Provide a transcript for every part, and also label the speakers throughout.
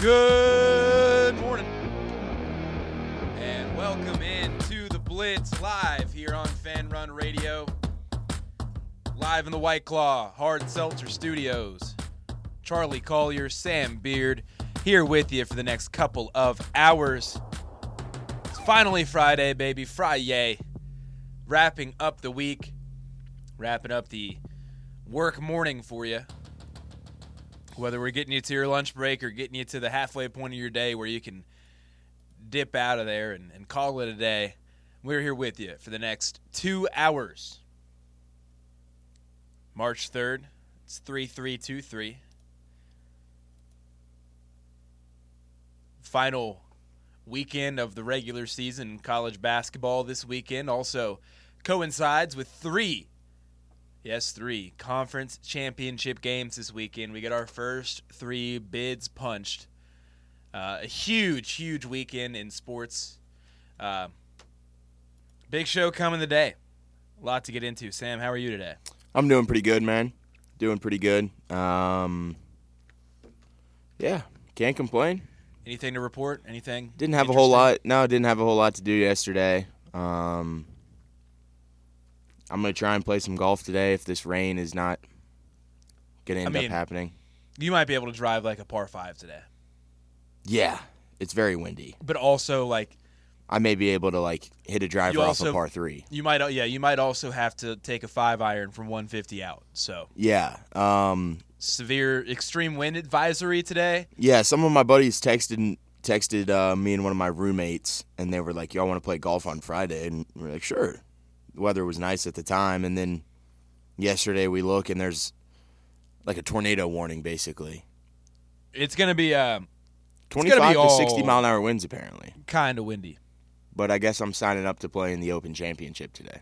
Speaker 1: Good morning. And welcome in to the Blitz live here on Fan Run Radio. Live in the White Claw, Hard Seltzer Studios. Charlie Collier, Sam Beard here with you for the next couple of hours. It's finally Friday, baby. Friday. Wrapping up the week, wrapping up the work morning for you. Whether we're getting you to your lunch break or getting you to the halfway point of your day where you can dip out of there and, and call it a day, we're here with you for the next two hours. March 3rd, it's 3323. Final weekend of the regular season college basketball this weekend also coincides with three Yes, three conference championship games this weekend. We get our first three bids punched. Uh, a huge, huge weekend in sports. Uh, big show coming today. A lot to get into. Sam, how are you today?
Speaker 2: I'm doing pretty good, man. Doing pretty good. Um, yeah, can't complain.
Speaker 1: Anything to report? Anything?
Speaker 2: Didn't have a whole lot. No, didn't have a whole lot to do yesterday. Um, I'm gonna try and play some golf today if this rain is not gonna end
Speaker 1: I mean-
Speaker 2: up happening.
Speaker 1: You might be able to drive like a par five today,
Speaker 2: Yeah, it's very windy.
Speaker 1: but also like
Speaker 2: I may be able to like hit a driver
Speaker 1: You
Speaker 2: off a par three.
Speaker 1: you might, yeah, you might also have to take a five iron from 150 out. So
Speaker 2: Yeah. Um,
Speaker 1: severe extreme wind advisory today.
Speaker 2: yeah. Some of my buddies texted texted uh, me and one of my roommates, and they were like, "Y'all want to play golf on Friday?" And we are like, "Sure." The weather was nice at the time, and then yesterday we look and there's like a tornado warning, basically.
Speaker 1: It's gonna be uh,
Speaker 2: Twenty-five to sixty mile an hour winds, apparently.
Speaker 1: kind of windy.
Speaker 2: But I guess I'm signing up to play in the Open Championship today.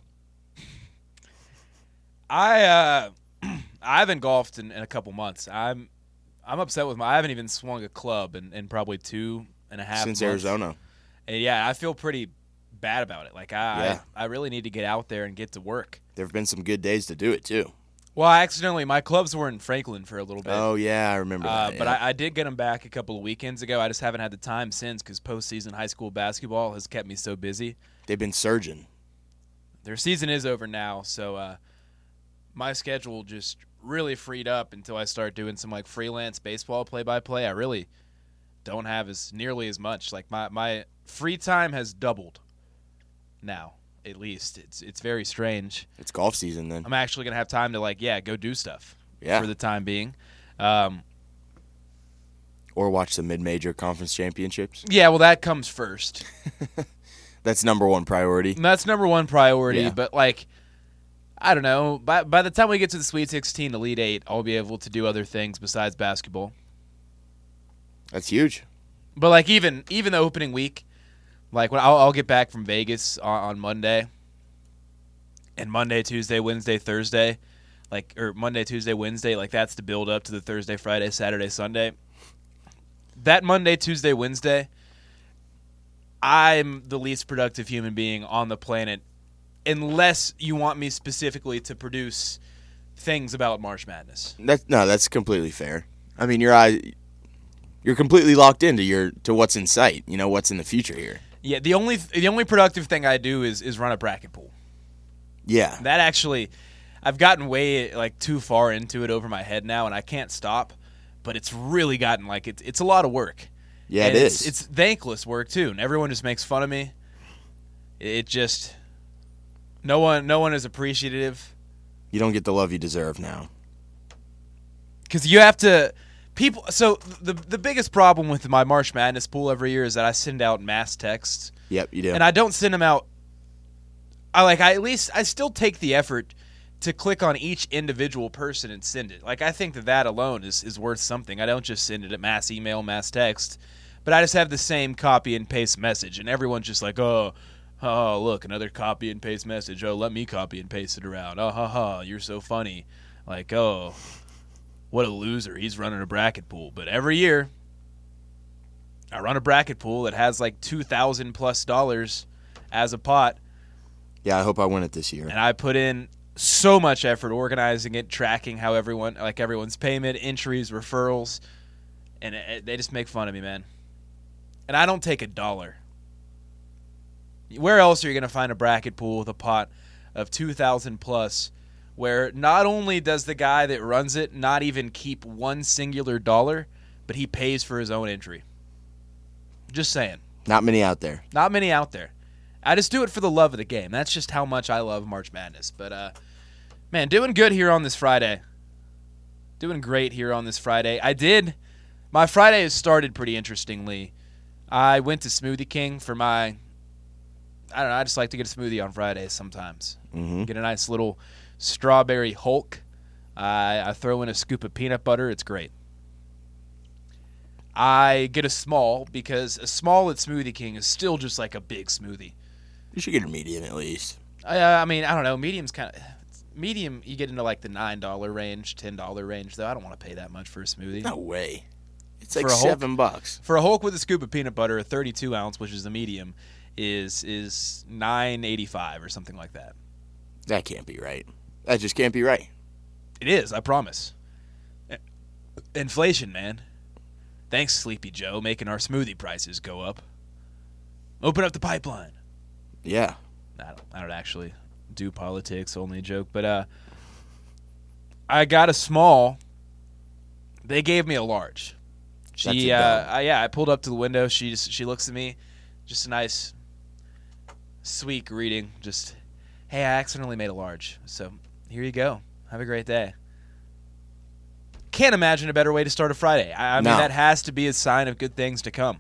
Speaker 1: I uh, I haven't golfed in, in a couple months. I'm I'm upset with my. I haven't even swung a club in, in probably two and a half
Speaker 2: since
Speaker 1: months.
Speaker 2: Arizona.
Speaker 1: And yeah, I feel pretty bad about it. Like I,
Speaker 2: Yeah.
Speaker 1: I I really need to get out there and get to work.
Speaker 2: There have been some good days to do it too.
Speaker 1: Well, I accidentally my clubs were in Franklin for a little bit.
Speaker 2: Oh yeah, I remember
Speaker 1: Uh,
Speaker 2: that.
Speaker 1: but
Speaker 2: yeah.
Speaker 1: I, I did get them back a couple of weekends ago. I just haven't had the time since because postseason high school basketball has kept me so busy.
Speaker 2: they've been surging.
Speaker 1: their season is over now, so uh, my schedule just really freed up until I start doing some like freelance baseball play by play. I really don't have as nearly as much. Like my, my free time has doubled now, at least. It's it's very strange.
Speaker 2: It's golf season then.
Speaker 1: I'm actually gonna have time to like yeah go do stuff
Speaker 2: Yeah.
Speaker 1: for the time being. Um,
Speaker 2: or watch the mid-major conference championships.
Speaker 1: yeah, well that comes first.
Speaker 2: That's number one priority.
Speaker 1: That's number one priority.
Speaker 2: Yeah.
Speaker 1: But like, I don't know. By by the time we get to the Sweet 16, Elite Eight, I'll be able to do other things besides basketball.
Speaker 2: That's huge.
Speaker 1: But like even even the opening week, like when I'll, I'll get back from Vegas on, on Monday, and Monday, Tuesday, Wednesday, Thursday, like or Monday, Tuesday, Wednesday, like that's the build up to the Thursday, Friday, Saturday, Sunday. That Monday, Tuesday, Wednesday, I'm the least productive human being on the planet, unless you want me specifically to produce things about March Madness.
Speaker 2: That no, that's completely fair. I mean, your eye, you're completely locked into your to what's in sight. You know what's in the future here.
Speaker 1: Yeah, the only the only productive thing I do is is run a bracket pool.
Speaker 2: Yeah,
Speaker 1: That actually, I've gotten way like too far into it over my head now, and I can't stop. But it's really gotten like it's it's a lot of work.
Speaker 2: yeah,
Speaker 1: and
Speaker 2: it
Speaker 1: it's. It's thankless work too, and everyone just makes fun of me. It just no one no one is appreciative
Speaker 2: you don't get the love you deserve now.
Speaker 1: because you have to people. So the the biggest problem with my March Madness pool every year is that I send out mass texts.
Speaker 2: Yep, you do.
Speaker 1: and I don't send them out. I like I at least I still take the effort to click on each individual person and send it. Like I think that that alone is is worth something. I don't just send it at mass email, mass text, but I just have the same copy and paste message, and everyone's just like, oh. Oh, look, another copy and paste message. Oh, let me copy and paste it around. Oh, ha, ha, you're so funny. Like, oh, what a loser. He's running a bracket pool. But every year, I run a bracket pool that has like 2000 plus dollars as a pot,
Speaker 2: yeah, I hope I win it this year.
Speaker 1: and I put in so much effort organizing it, tracking how everyone like everyone's payment, entries, referrals, and it, it- they just make fun of me, man. And I don't take a dollar. Where else are you going to find a bracket pool with a pot of 2000 plus where not only does the guy that runs it not even keep one singular dollar, but he pays for his own entry? Just saying.
Speaker 2: Not many out there.
Speaker 1: Not many out there. I just do it for the love of the game. That's just how much I love March Madness. But uh man, doing good here on this Friday. Doing great here on this Friday. I did my Friday has started pretty interestingly. I went to Smoothie King for my I don't know, I just like to get a smoothie on Fridays sometimes.
Speaker 2: hmm
Speaker 1: Get a nice little strawberry Hulk. I I throw in a scoop of peanut butter. It's great. I get a small because a small at Smoothie King is still just like a big smoothie.
Speaker 2: You should get a medium at least.
Speaker 1: I, uh, I mean, I don't know. Medium's kind of medium. You get into like the nine dollar range, ten dollar range. Though I don't want to pay that much for a smoothie.
Speaker 2: No way. It's like
Speaker 1: For a Hulk?
Speaker 2: seven bucks.
Speaker 1: For a Hulk with a scoop of peanut butter, a thirty-two ounce, which is the medium, is is nine eighty-five or something like that.
Speaker 2: That can't be right. That just can't be right.
Speaker 1: It is. I promise. Inflation, man. Thanks, Sleepy Joe, making our smoothie prices go up. Open up the pipeline.
Speaker 2: Yeah.
Speaker 1: I don't, I don't actually do politics, only a joke. But uh, I got a small. They gave me a large. She, uh. I, yeah, I pulled up to the window. She just, she looks at me, just a nice, sweet greeting. Just, hey, I accidentally made a large, so here you go. Have a great day. Can't imagine a better way to start a Friday. I, I mean, that has to be a sign of good things to come.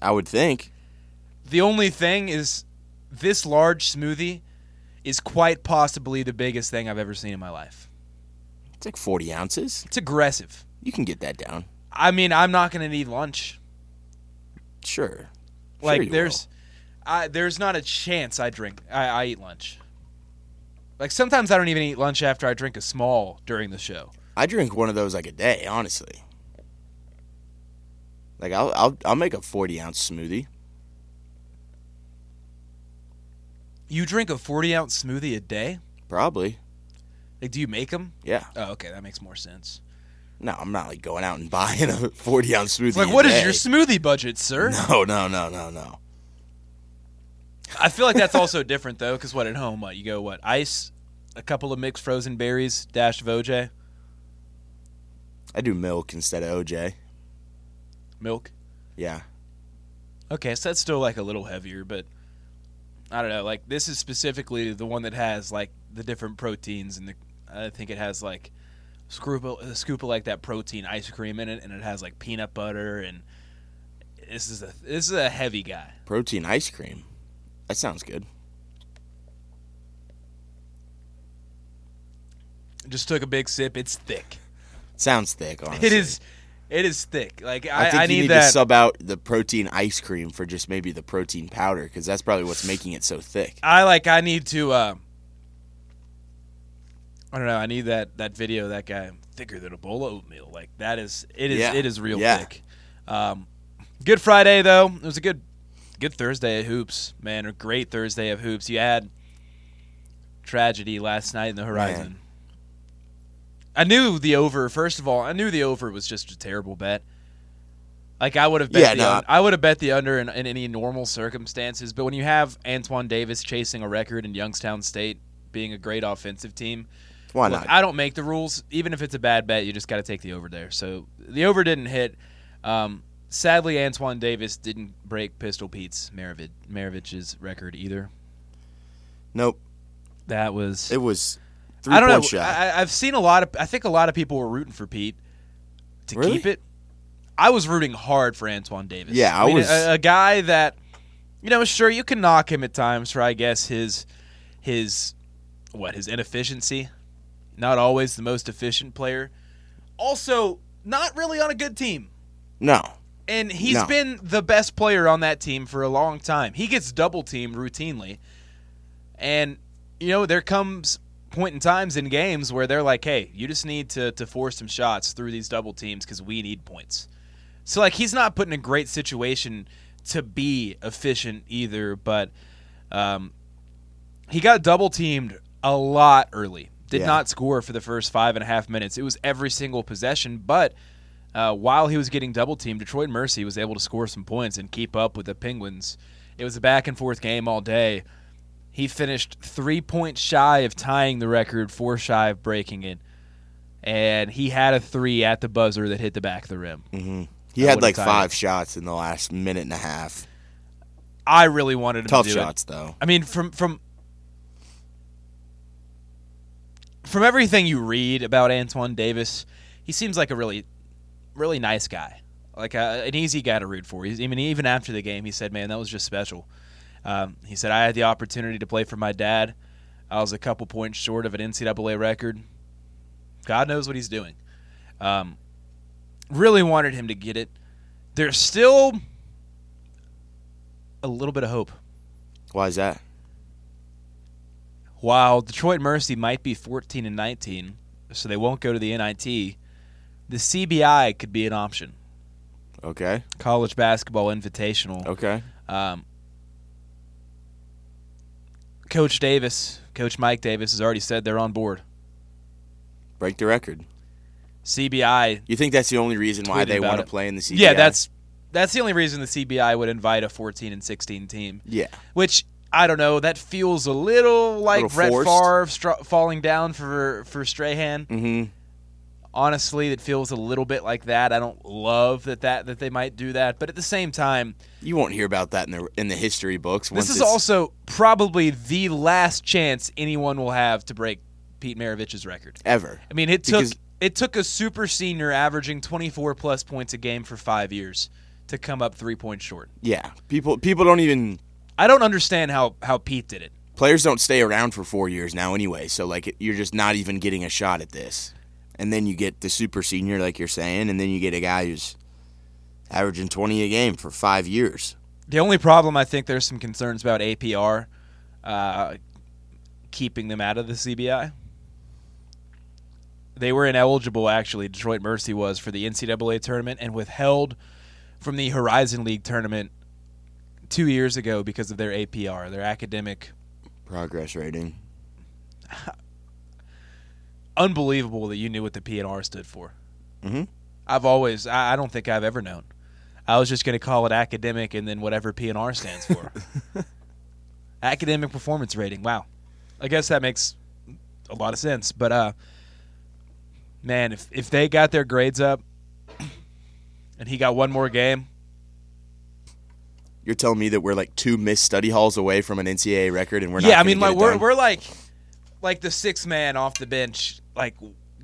Speaker 2: I would think.
Speaker 1: The only thing is, this large smoothie is quite possibly the biggest thing I've ever seen in my life.
Speaker 2: It's like 40 ounces.
Speaker 1: It's aggressive.
Speaker 2: You can get that down.
Speaker 1: I mean, I'm not going to need lunch.
Speaker 2: Sure.
Speaker 1: Like, there's, I, there's not a chance I drink. I, I eat lunch. Like sometimes I don't even eat lunch after I drink a small during the show.
Speaker 2: I drink one of those like a day, honestly. Like I'll I'll I'll make a 40 ounce smoothie.
Speaker 1: You drink a 40 ounce smoothie a day?
Speaker 2: Probably.
Speaker 1: Like, do you make them?
Speaker 2: Yeah.
Speaker 1: Oh, okay, that makes more sense.
Speaker 2: No, I'm not like going out and buying a 40 ounce smoothie.
Speaker 1: It's like, what is
Speaker 2: day.
Speaker 1: your smoothie budget, sir?
Speaker 2: No, no, no, no, no.
Speaker 1: I feel like that's also different though, because what at home, what you go, what ice, a couple of mixed frozen berries, dash of OJ,
Speaker 2: I do milk instead of OJ.
Speaker 1: milk.
Speaker 2: Yeah.
Speaker 1: Okay, so that's still like a little heavier, but I don't know. Like this is specifically the one that has like the different proteins, and the I think it has like scoop of, a scoop of like that protein ice cream in it, and it has like peanut butter, and this is a this is a heavy guy.
Speaker 2: Protein ice cream. That sounds good.
Speaker 1: Just took a big sip. It's thick.
Speaker 2: Sounds thick, honestly.
Speaker 1: It is. It is thick. Like
Speaker 2: I
Speaker 1: I,
Speaker 2: think
Speaker 1: I,
Speaker 2: you
Speaker 1: need,
Speaker 2: need to sub out the protein ice cream for just maybe the protein powder because that's probably what's making it so thick.
Speaker 1: I like. I need to. Uh, I don't know. I need that that video. of That guy thicker than a bowl of oatmeal. Like that is. It is.
Speaker 2: Yeah.
Speaker 1: It is real
Speaker 2: Yeah.
Speaker 1: thick. Um, good Friday though. It was a good, good Thursday of hoops. Man, a great Thursday of hoops. You had tragedy last night in the horizon. I knew the over. First of all, I knew the over was just a terrible bet. Like I would have bet
Speaker 2: Yeah,
Speaker 1: the
Speaker 2: no.
Speaker 1: un- I would have bet the under in, in any normal circumstances, but when you have Antoine Davis chasing a record and Youngstown State being a great offensive team,
Speaker 2: Why
Speaker 1: look,
Speaker 2: not?
Speaker 1: I don't make the rules. Even if it's a bad bet, you just got to take the over there. So the over didn't hit. Um, sadly, Antoine Davis didn't break Pistol Pete's Maravich, Maravich's record either.
Speaker 2: nope.
Speaker 1: That was
Speaker 2: It was three
Speaker 1: I don't know.
Speaker 2: shot.
Speaker 1: I, I've seen a lot of. I think a lot of people were rooting for Pete to
Speaker 2: Really?
Speaker 1: keep it. I was rooting hard for Antoine Davis.
Speaker 2: Yeah, I
Speaker 1: mean,
Speaker 2: was-
Speaker 1: a, a guy that, you know, sure you can knock him at times for I guess his, his, what his inefficiency. Not always the most efficient player. Also, not really on a good team.
Speaker 2: no.
Speaker 1: And he's
Speaker 2: No.
Speaker 1: been the best player on that team for a long time. He gets double teamed routinely. And, you know, there comes point in times in games where they're like, hey, you just need to, to force some shots through these double teams because we need points. So, like, he's not put in a great situation to be efficient either, but um, he got double teamed a lot early. Did
Speaker 2: Yeah.
Speaker 1: not score for the first five and a half minutes. It was every single possession, but uh, while he was getting double teamed, Detroit Mercy was able to score some points and keep up with the Penguins. It was a back and forth game all day. He finished three points shy of tying the record, four shy of breaking it. And he had a three at the buzzer that hit the back of the rim.
Speaker 2: hmm He had like five shots in the last minute and a half.
Speaker 1: I really wanted him
Speaker 2: Tough
Speaker 1: to do it.
Speaker 2: shots though.
Speaker 1: I mean, from from from everything you read about Antoine Davis, he seems like a really, really nice guy, like a, an easy guy to root for. He's, I mean, even after the game, he said, "Man, that was just special." Um, he said, "I had the opportunity to play for my dad. I was a couple points short of an NCAA record. God knows what he's doing." Um, really wanted him to get it. There's still a little bit of hope.
Speaker 2: Why is that?
Speaker 1: While Detroit Mercy might be 14 and 19, so they won't go to the NIT, the CBI could be an option.
Speaker 2: Okay.
Speaker 1: College Basketball Invitational.
Speaker 2: Okay.
Speaker 1: Um, Coach Davis, Coach Mike Davis, has already said they're on board.
Speaker 2: Break the record.
Speaker 1: CBI,
Speaker 2: You think that's the only reason why they want to play in the CBI?
Speaker 1: yeah, that's that's the only reason the CBI would invite a 14 and 16 team.
Speaker 2: yeah.
Speaker 1: Which I don't know. That feels a little like
Speaker 2: Little
Speaker 1: Brett. Favre str- falling down for for Strahan.
Speaker 2: Mm-hmm.
Speaker 1: Honestly it feels a little bit like that i don't love that that that they might do that but at the same time
Speaker 2: You won't hear about that in the in the history books.
Speaker 1: this is also probably the last chance anyone will have to break pete maravich's record
Speaker 2: ever.
Speaker 1: i mean it took
Speaker 2: Because-
Speaker 1: it took a super senior averaging 24 plus points a game for five years to come up three points short
Speaker 2: Yeah. People people don't even
Speaker 1: i don't understand how how pete did it
Speaker 2: players don't stay around for four years now anyway. So like you're just not even getting a shot at this. And then you get the super senior, like you're saying, and then you get a guy who's averaging 20 a game for five years.
Speaker 1: the only problem i think there's some concerns about apr uh, keeping them out of the cbi they were ineligible actually detroit mercy was for the ncaa tournament and withheld from the horizon league tournament two years ago because of their apr their academic
Speaker 2: Progress rating.
Speaker 1: unbelievable that you knew what the pnr stood for.
Speaker 2: Mhm.
Speaker 1: i've always I, I don't think i've ever known. I was just going to call it academic and then whatever pnr stands for. Academic performance rating wow. I guess that makes a lot of sense but uh man if if they got their grades up and he got one more game.
Speaker 2: You're telling me that we're like two missed study halls away from an NCAA record, and we're not.
Speaker 1: yeah, I mean, like we're we're like like the sixth man off the bench, like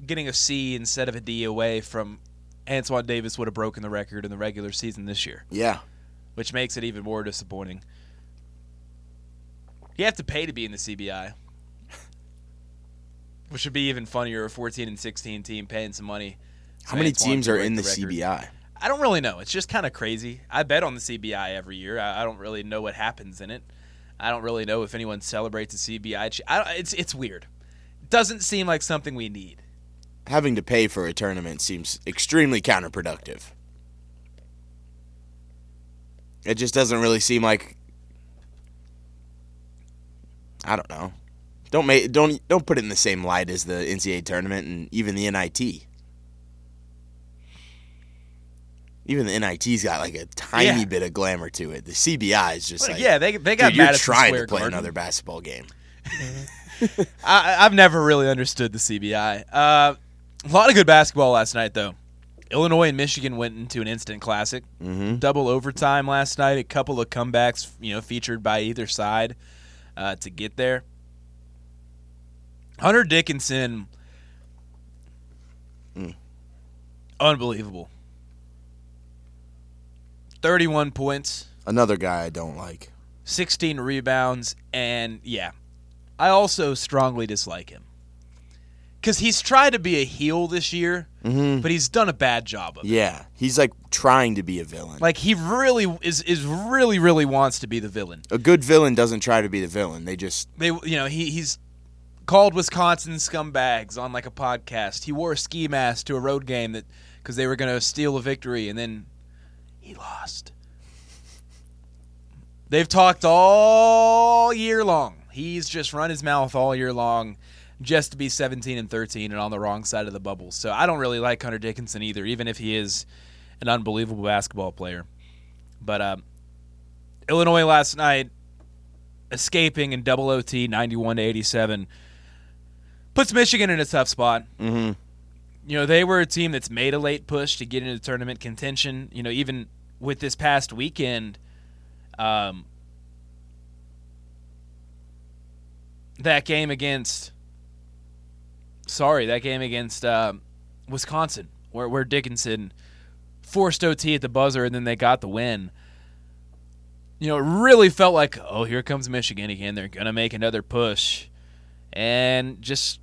Speaker 1: getting a C instead of a D away from Antoine Davis would have broken the record in the regular season this year,
Speaker 2: yeah.
Speaker 1: which makes it even more disappointing. You have to pay to be in the CBI, which would be even funnier. A 14 and 16 team paying some money. so
Speaker 2: How many
Speaker 1: Antoine
Speaker 2: teams are in the,
Speaker 1: record.
Speaker 2: CBI?
Speaker 1: I don't really know. It's just kind of crazy. I bet on the CBI every year. I, I don't really know what happens in it. I don't really know if anyone celebrates the CBI. I it's it's weird. Doesn't seem like something we need.
Speaker 2: Having to pay for a tournament seems extremely counterproductive. It just doesn't really seem like. I don't know. Don't make don't don't put it in the same light as the NCAA tournament and even the NIT. Even the NIT's got like a tiny
Speaker 1: Yeah.
Speaker 2: bit of glamour to it. The CBI is just
Speaker 1: But
Speaker 2: like
Speaker 1: yeah, they they got
Speaker 2: dude, you're
Speaker 1: Madison
Speaker 2: trying
Speaker 1: Square
Speaker 2: to play
Speaker 1: Garden.
Speaker 2: another basketball game.
Speaker 1: I, I've never really understood the CBI. Uh, a lot of good basketball last night, though. Illinois and Michigan went into an instant classic.
Speaker 2: Mm-hmm.
Speaker 1: Double overtime last night. A couple of comebacks, you know, featured by either side uh, to get there. Hunter Dickinson,
Speaker 2: Mm.
Speaker 1: unbelievable. Thirty-one points.
Speaker 2: Another guy I don't like.
Speaker 1: 16 rebounds, and yeah, I also strongly dislike him. Because he's tried to be a heel this year,
Speaker 2: Mm-hmm.
Speaker 1: but he's done a bad job of it.
Speaker 2: Yeah, he's like trying to be a villain.
Speaker 1: Like, he really is, is really, really wants to be the villain.
Speaker 2: a good villain doesn't try to be the villain. They just
Speaker 1: They, you know, he, he's called Wisconsin scumbags on like a podcast. He wore a ski mask to a road game that because they were going to steal a victory, and then he lost. They've talked all year long. He's just run his mouth all year long just to be 17 and 13 and on the wrong side of the bubble. So I don't really like Hunter Dickinson either, even if he is an unbelievable basketball player. But uh, Illinois last night escaping in double OT 91 to 87 puts Michigan in a tough spot.
Speaker 2: Mm-hmm.
Speaker 1: You know, they were a team that's made a late push to get into tournament contention. You know, even with this past weekend, um, that game against, sorry, that game against uh, Wisconsin, where, where Dickinson forced OT at the buzzer and then they got the win. You know, it really felt like, oh, here comes Michigan again. They're to make another push. And just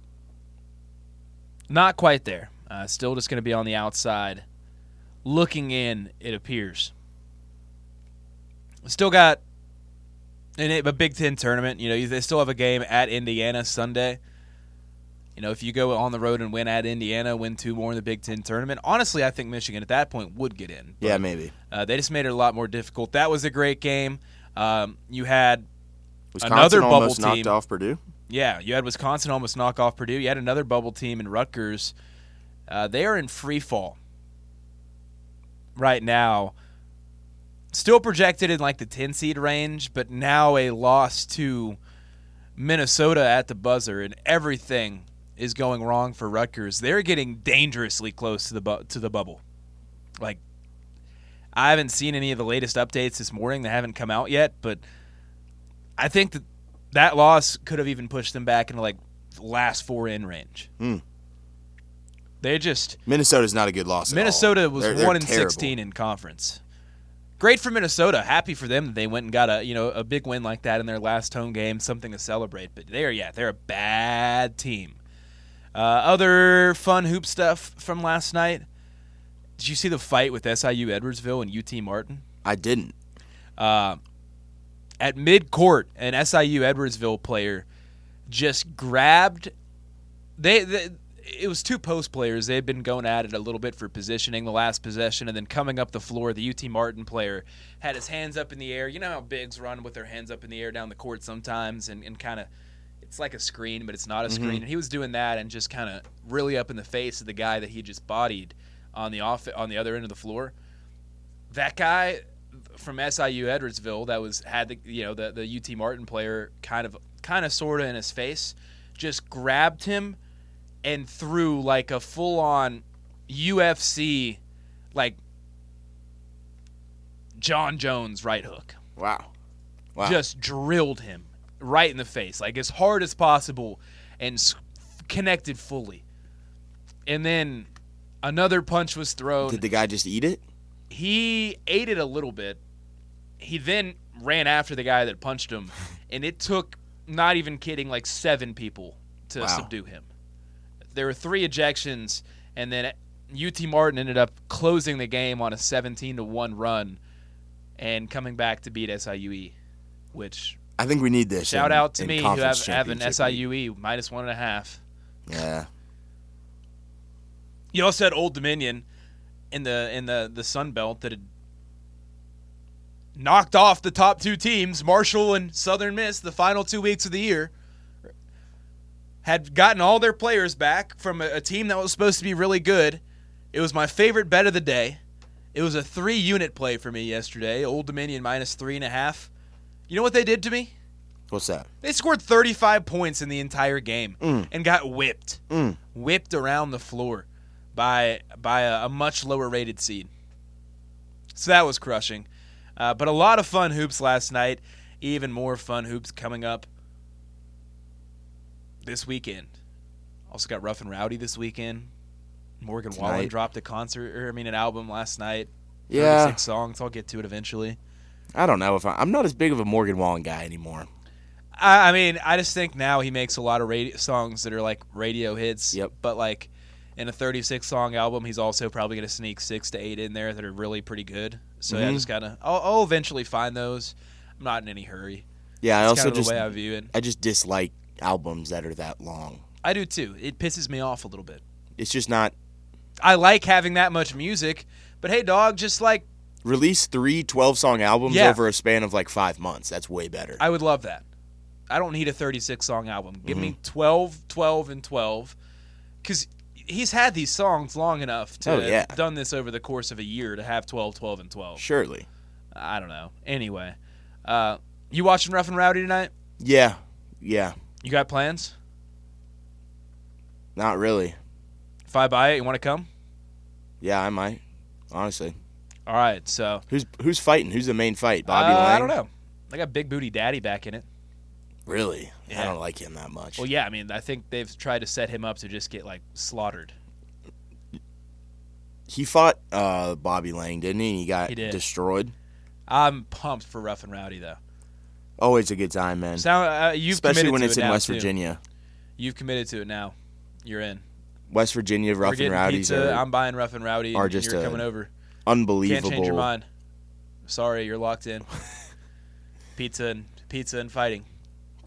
Speaker 1: not quite there. Uh, still just to be on the outside. Looking in, it appears. Still got an, a Big Ten tournament. You know, they still have a game at Indiana Sunday. You know, if you go on the road and win at Indiana, win two more in the Big Ten tournament, honestly, I think Michigan at that point would get in.
Speaker 2: But, yeah, maybe.
Speaker 1: Uh, they just made it a lot more difficult. That was a great game. Um, you had
Speaker 2: Wisconsin
Speaker 1: another bubble
Speaker 2: almost
Speaker 1: team.
Speaker 2: knocked off Purdue.
Speaker 1: Yeah, you had Wisconsin almost knock off Purdue. You had another bubble team in Rutgers. Uh, they are in free fall right now. Still projected in like the 10 seed range, but now a loss to Minnesota at the buzzer, and everything is going wrong for Rutgers. They're getting dangerously close to the bu- to the bubble. Like, I haven't seen any of the latest updates this morning. They haven't come out yet, but I think that that loss could have even pushed them back into like last four in range.
Speaker 2: Hmm.
Speaker 1: They just
Speaker 2: Minnesota's not a good loss.
Speaker 1: Minnesota was
Speaker 2: They're- they're
Speaker 1: one in sixteen in conference. Great for Minnesota. Happy for them that they went and got a you know a big win like that in their last home game. Something to celebrate. But they're yeah they're a bad team. Uh, other fun hoop stuff from last night. Did you see the fight with SIU Edwardsville and UT Martin?
Speaker 2: I didn't.
Speaker 1: uh, at mid court, an SIU Edwardsville player just grabbed. They, they it was two post players. They had been going at it a little bit for positioning the last possession, and then coming up the floor, the UT Martin player had his hands up in the air. You know how bigs run with their hands up in the air down the court sometimes, and, and kind of. It's like a screen, but it's not a mm-hmm. screen. And he was doing that and just kind of really up in the face of the guy that he just bodied on the off on the other end of the floor. That guy from SIU Edwardsville that was had the you know the the UT Martin player kind of kind of sort of in his face, just grabbed him and threw like a full on UFC like Jon Jones right hook.
Speaker 2: Wow. Wow.
Speaker 1: Just drilled him right in the face, like as hard as possible, and s- connected fully. And then another punch was thrown
Speaker 2: Did the guy just eat it?
Speaker 1: he ate it a little bit. He then ran after the guy that punched him, and it took, not even kidding, like seven people to
Speaker 2: Wow.
Speaker 1: subdue him. There were three ejections, and then UT Martin ended up closing the game on a 17 to 1 run and coming back to beat SIUE, which
Speaker 2: I think we need this.
Speaker 1: shout
Speaker 2: in-
Speaker 1: out to me who have, have an. SIUE minus one and a half.
Speaker 2: Yeah.
Speaker 1: You also had Old Dominion in the in the the Sun Belt that had knocked off the top two teams, Marshall and Southern Miss, the final two weeks of the year. Had gotten all their players back from a, a team that was supposed to be really good. It was my favorite bet of the day. It was a three unit play for me yesterday. Old Dominion minus three and a half. You know what they did to me?
Speaker 2: What's that?
Speaker 1: They scored 35 points in the entire game
Speaker 2: Mm.
Speaker 1: and got whipped
Speaker 2: Mm.
Speaker 1: whipped around the floor by by a, a much lower rated seed. So that was crushing. Uh, but a lot of fun hoops last night. Even more fun hoops coming up this weekend. Also got Rough and Rowdy this weekend. Morgan Wallen dropped a concert, or I mean, an album last night.
Speaker 2: Yeah.
Speaker 1: 36 songs. I'll get to it eventually.
Speaker 2: I don't know if I, I'm not as big of a Morgan Wallen guy anymore.
Speaker 1: I, I mean, I just think now he makes a lot of radio songs that are like radio hits.
Speaker 2: Yep.
Speaker 1: But like in a 36 song album, he's also probably going to sneak six to eight in there that are really pretty good. So yeah, I
Speaker 2: Mhm.
Speaker 1: just gotta. I'll, I'll eventually find those. I'm not in any hurry.
Speaker 2: Yeah, I
Speaker 1: It's
Speaker 2: also just
Speaker 1: I.
Speaker 2: I just dislike albums that are that long.
Speaker 1: I do too. It pisses me off a little bit.
Speaker 2: It's just not
Speaker 1: I like having that much music, but hey, dog, just like
Speaker 2: release three 12 song albums
Speaker 1: Yeah.
Speaker 2: over a span of like five months. That's way better.
Speaker 1: I would love that. I don't need a 36 song album. Give
Speaker 2: Mm-hmm.
Speaker 1: me 12, 12, and 12, because he's had these songs long enough to
Speaker 2: Oh, yeah.
Speaker 1: have done this over the course of a year to have 12, 12, and 12.
Speaker 2: Surely.
Speaker 1: I don't know. Anyway, uh, you watching Rough and Rowdy tonight?
Speaker 2: Yeah. Yeah.
Speaker 1: You got plans?
Speaker 2: Not really.
Speaker 1: If I buy it, you want to come?
Speaker 2: Yeah, I might. Honestly.
Speaker 1: All right. So
Speaker 2: Who's who's fighting? Who's the main fight? Bobby
Speaker 1: uh,
Speaker 2: Lang?
Speaker 1: I don't know. I got Big Booty Daddy back in it.
Speaker 2: Really?
Speaker 1: Yeah.
Speaker 2: I don't like him that much.
Speaker 1: Well, yeah. I mean, I think they've tried to set him up to just get like slaughtered.
Speaker 2: he fought uh, Bobby Lang, didn't he? And he got
Speaker 1: He did.
Speaker 2: destroyed.
Speaker 1: I'm pumped for Rough and Rowdy though.
Speaker 2: Always a good time, man.
Speaker 1: Sound uh, you've
Speaker 2: Especially when it's
Speaker 1: it
Speaker 2: in West
Speaker 1: too.
Speaker 2: Virginia.
Speaker 1: You've committed to it now. You're in.
Speaker 2: West Virginia Rough and Rowdy.
Speaker 1: Pizza.
Speaker 2: are
Speaker 1: I'm buying Rough and Rowdy.
Speaker 2: are just
Speaker 1: you're coming over.
Speaker 2: unbelievable.
Speaker 1: Can't change your mind. Sorry, you're locked in. pizza and pizza and fighting.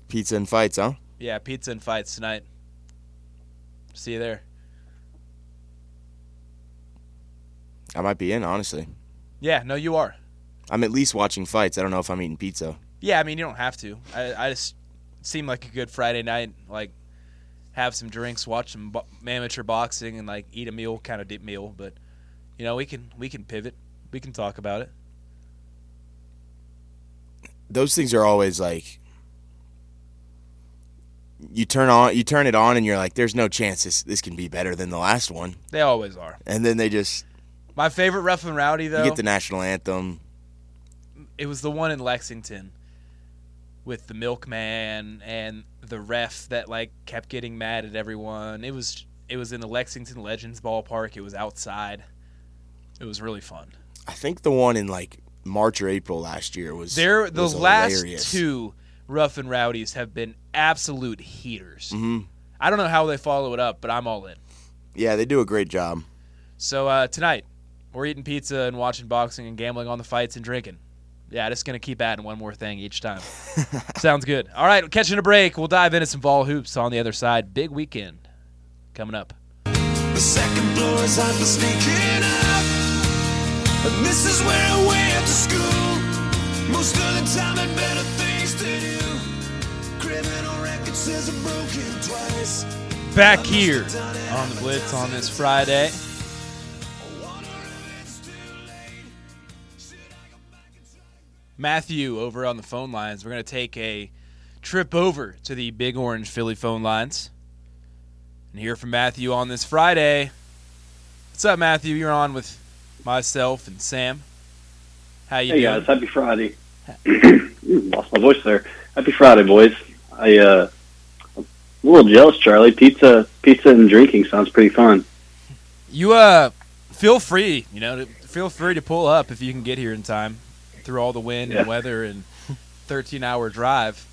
Speaker 2: Pizza and fights, huh?
Speaker 1: Yeah, pizza and fights tonight. See you there.
Speaker 2: I might be in, honestly.
Speaker 1: Yeah, no, you are.
Speaker 2: I'm at least watching fights. I don't know if I'm eating pizza.
Speaker 1: Yeah, I mean you don't have to. I, I just seemed like a good Friday night. Like have some drinks, watch some bo- amateur boxing, and like eat a meal, kind of deep meal. But you know we can we can pivot. We can talk about it.
Speaker 2: Those things are always like you turn on you turn it on and you're like there's no chance this this can be better than the last one.
Speaker 1: They always are.
Speaker 2: And then they just
Speaker 1: My favorite rough and rowdy though.
Speaker 2: you get the national anthem.
Speaker 1: it was the one in Lexington with the milkman and the ref that like kept getting mad at everyone. It was it was in the Lexington Legends ballpark. It was outside. It was really fun.
Speaker 2: I think the one in like March or April last year was
Speaker 1: There the
Speaker 2: was
Speaker 1: last
Speaker 2: hilarious.
Speaker 1: two rough and rowdies have been absolute heaters.
Speaker 2: Mhm.
Speaker 1: I don't know how they follow it up, but I'm all in.
Speaker 2: Yeah, they do a great job.
Speaker 1: So uh, tonight we're eating pizza and watching boxing and gambling on the fights and drinking. Yeah, just gonna keep adding one more thing each time. Sounds good. All right, catching a break. We'll dive into some ball hoops on the other side. Big weekend coming up.
Speaker 3: The second floor is hot for sneaking up. And this is where I went to school. Most of the time had better things to do. Criminal record says I'm broken twice.
Speaker 1: Back here on the Blitz on this Friday. Matthew over on the phone lines. We're gonna take a trip over to the Big Orange Philly phone lines and hear from Matthew on this Friday. What's up, Matthew? You're on with myself and Sam. How you
Speaker 4: Hey
Speaker 1: doing?
Speaker 4: guys, happy Friday. Lost my voice there. Happy Friday, boys. I uh, I'm a little jealous, Charlie. Pizza, pizza, and drinking sounds pretty fun.
Speaker 1: You uh feel free, you know, to, feel free to pull up if you can get here in time through all the wind and weather and 13 hour drive.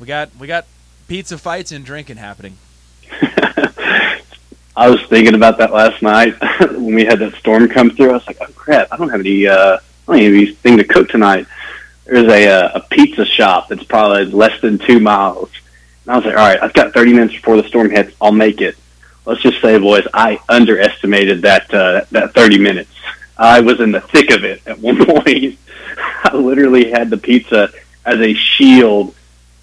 Speaker 1: We got we got pizza fights and drinking happening.
Speaker 4: I was thinking about that last night when we had that storm come through. I was like, "Oh crap! I don't have any. Uh, I don't have anything to cook tonight." There's a uh, a pizza shop that's probably less than two miles. And I was like, "All right, I've got 30 minutes before the storm hits. I'll make it." Let's just say, boys, I underestimated that uh, that 30 minutes. I was in the thick of it at one point. I literally had the pizza as a shield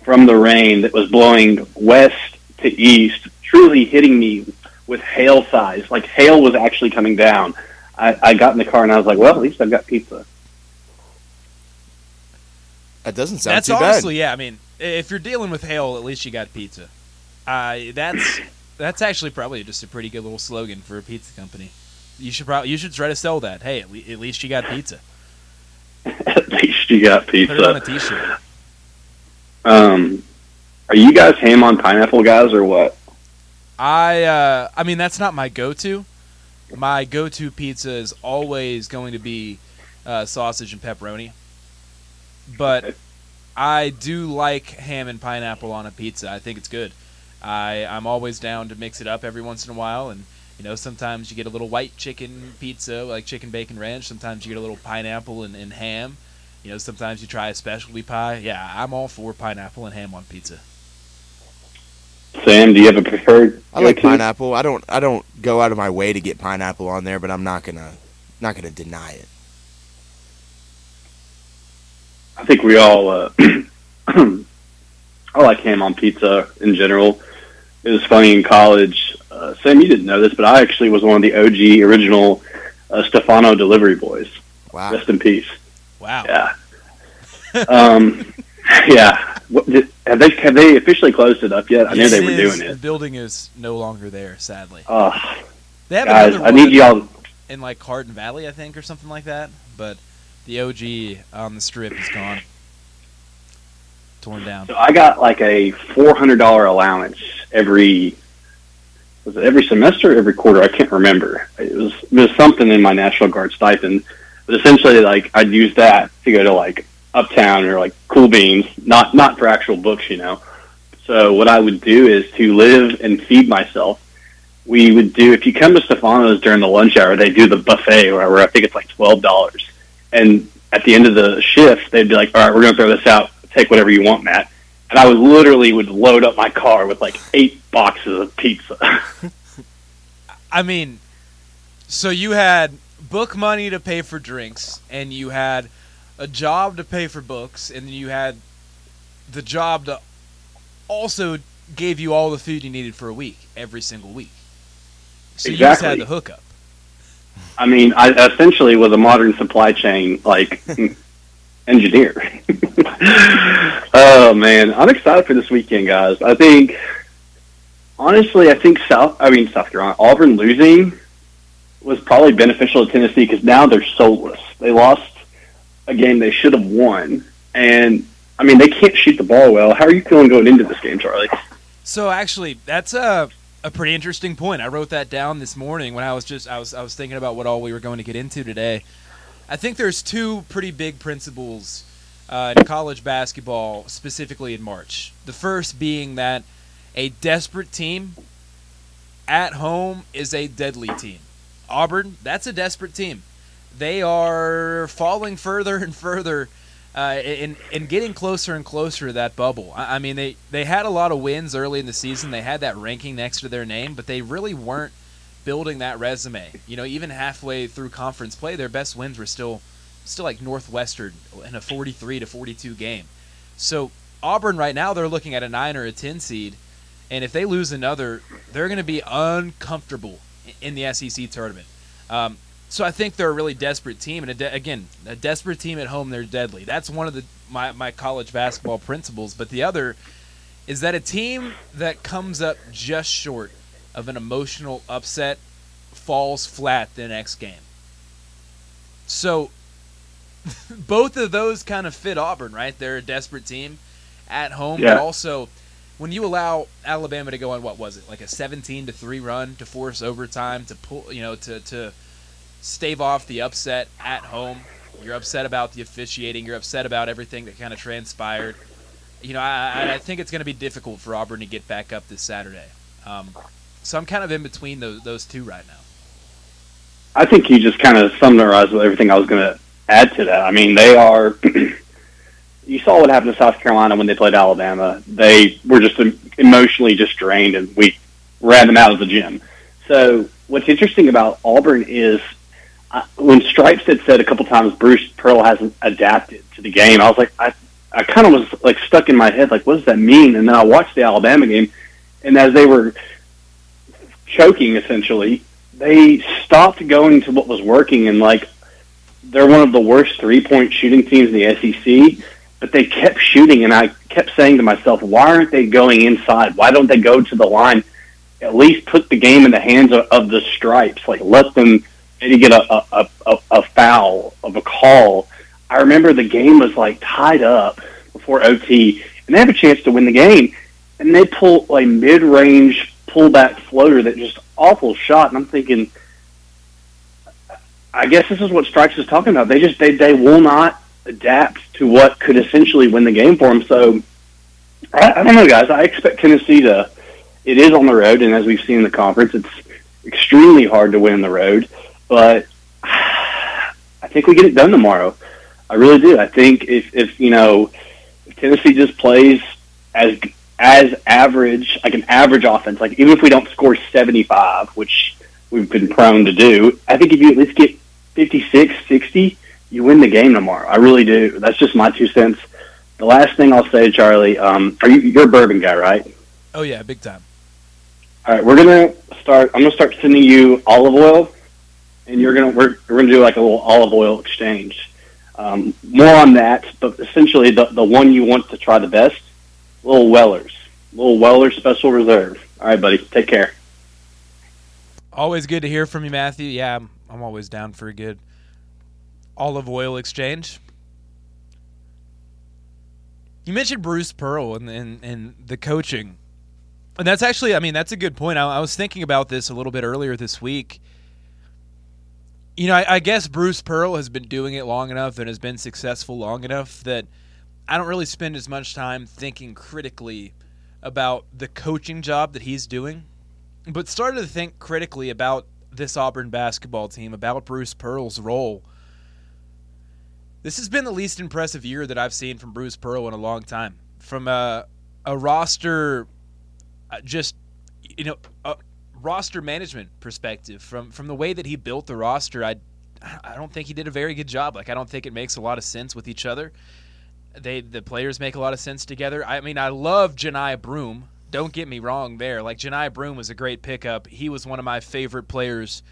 Speaker 4: from the rain that was blowing west to east, truly hitting me with hail size. Like hail was actually coming down. I, I got in the car and I was like, well, at least I've got pizza.
Speaker 2: That doesn't sound bad.
Speaker 1: that's
Speaker 2: too
Speaker 1: honestly, yeah. I mean, if you're dealing with hail, at least you got pizza. Uh, that's that's actually probably just a pretty good little slogan for a pizza company. You should probably you should try to sell that. Hey, at, le- at least you got pizza.
Speaker 4: at least you got
Speaker 1: Put it on a
Speaker 4: pizza. Um, are you guys ham on pineapple guys or what?
Speaker 1: I uh, I mean that's not my go-to. My go-to pizza is always going to be uh, sausage and pepperoni. But I do like ham and pineapple on a pizza. I think it's good. I I'm always down to mix it up every once in a while, and you know sometimes you get a little white chicken pizza like chicken bacon ranch. Sometimes you get a little pineapple and, and ham. You know sometimes you try a specialty pie. Yeah, I'm all for pineapple and ham on pizza.
Speaker 4: Sam, do you have a preferred?
Speaker 2: I like
Speaker 4: go-to?
Speaker 2: pineapple. I don't I don't go out of my way to get pineapple on there, but I'm not gonna not gonna deny it.
Speaker 4: I think we all. Uh, I like ham on pizza in general. It was funny in college. Uh, Sam, you didn't know this, but I actually was one of the OG original uh, Stefano delivery boys.
Speaker 2: Wow.
Speaker 4: Rest in peace.
Speaker 1: Wow.
Speaker 4: Yeah. um, yeah. What, did, have they have they officially closed it up yet? I
Speaker 1: Yes,
Speaker 4: knew they were
Speaker 1: it
Speaker 4: doing
Speaker 1: is. The
Speaker 4: it.
Speaker 1: building is no longer there, sadly.
Speaker 4: Oh,
Speaker 1: They have
Speaker 4: guys,
Speaker 1: another
Speaker 4: I need y'all.
Speaker 1: in like Hardin Valley, I think, or something like that. But the OG on the strip is gone, torn down.
Speaker 4: So I got like a four hundred dollar allowance every was it every semester, every quarter? I can't remember. It was it was something in my National Guard stipend, but essentially, like I'd use that to go to like Uptown or like Cool Beans, not not for actual books, you know. So what I would do is to live and feed myself. We would do if you come to Stefano's during the lunch hour, they do the buffet where I think it's like twelve dollars, and at the end of the shift, they'd be like, "All right, we're going to throw this out. Take whatever you want, Matt." And I would literally would load up my car with like eight boxes of pizza.
Speaker 1: I mean, so you had book money to pay for drinks, and you had a job to pay for books, and you had the job to also gave you all the food you needed for a week every single week. So you just had the hookup.
Speaker 4: I mean, I essentially was a modern supply chain like engineer. oh man, I'm excited for this weekend, guys. I think honestly, I think South. I mean, South Carolina, Auburn losing was probably beneficial to Tennessee because now they're soulless. They lost a game they should have won, and I mean, they can't shoot the ball well. How are you feeling going into this game, Charlie?
Speaker 1: So actually, that's a a pretty interesting point. I wrote that down this morning when I was just I was I was thinking about what all we were going to get into today. I think there's two pretty big principles uh, in college basketball, specifically in March. The first being that a desperate team at home is a deadly team. Auburn, that's a desperate team. They are falling further and further uh, and, and getting closer and closer to that bubble. I, I mean, they, they had a lot of wins early in the season. They had that ranking next to their name, but they really weren't building that resume. You know, even halfway through conference play, their best wins were still still like Northwestern in a 43 to 42 game. So Auburn right now they're looking at a 9 or a 10 seed and if they lose another, they're going to be uncomfortable in the SEC tournament. Um, so I think they're a really desperate team, and a de- again, a desperate team at home, they're deadly. That's one of the my, my college basketball principles. But the other is that a team that comes up just short of an emotional upset falls flat the next game. So both of those kind of fit Auburn, right? They're a desperate team at home,
Speaker 4: Yeah.
Speaker 1: but also when you allow Alabama to go on what was it like a 17 to 3 run to force overtime to pull you know to to stave off the upset at home you're upset about the officiating you're upset about everything that kind of transpired you know I, I- I think it's going to be difficult for Auburn to get back up this Saturday um, so I'm kind of in between those those two right now
Speaker 4: I think you just kind of summarized everything I was going to add to that. I mean, they are. you saw what happened to South Carolina when they played Alabama. They were just emotionally just drained, and we ran them out of the gym. So, what's interesting about Auburn is uh, when Stripes had said a couple times Bruce Pearl hasn't adapted to the game. I was like, I, I kind of was like stuck in my head, like, what does that mean? And then I watched the Alabama game, and as they were choking, essentially, they stopped going to what was working and like they're one of the worst three point shooting teams in the SEC, but they kept shooting and I kept saying to myself, why aren't they going inside? Why don't they go to the line? At least put the game in the hands of, of the stripes. Like let them maybe get a, a, a, a foul of a call. I remember the game was like tied up before OT and they have a chance to win the game and they pull a mid range pullback floater that just awful shot and I'm thinking I guess this is what Stripes is talking about. They just they they will not adapt to what could essentially win the game for them. So I, I don't know, guys. I expect Tennessee to. It is on the road, and as we've seen in the conference, it's extremely hard to win the road. But I think we get it done tomorrow. I really do. I think if if you know if Tennessee just plays as as average, like an average offense, like even if we don't score seventy five, which we've been prone to do, I think if you at least get 56, 60, you win the game tomorrow. I really do. That's just my two cents. the last thing I'll say, Charlie, um, are you you're a bourbon guy, right?
Speaker 1: Oh yeah, big time.
Speaker 4: All right, we're gonna start. I'm gonna start sending you olive oil, and you're gonna we're we're gonna do like a little olive oil exchange. Um, more on that, but essentially the the one you want to try the best, little Wellers, little Weller Special Reserve. All right, buddy, take care.
Speaker 1: Always good to hear from you, Matthew. Yeah, I'm, I'm always down for a good olive oil exchange. You mentioned Bruce Pearl and, and, and the coaching. And that's actually, I mean, that's a good point. I, I was thinking about this a little bit earlier this week. You know, I, I guess Bruce Pearl has been doing it long enough and has been successful long enough that I don't really spend as much time thinking critically about the coaching job that he's doing, but started to think critically about this Auburn basketball team, about Bruce Pearl's role. This has been the least impressive year that I've seen from Bruce Pearl in a long time. From a, a roster, uh, just, you know, a roster management perspective, from, from the way that he built the roster, I, I don't think he did a very good job. Like, I don't think it makes a lot of sense with each other. They the players make a lot of sense together. I mean, I love Johni Broome. Don't get me wrong there. Like Johni Broome was a great pickup. He was one of my favorite players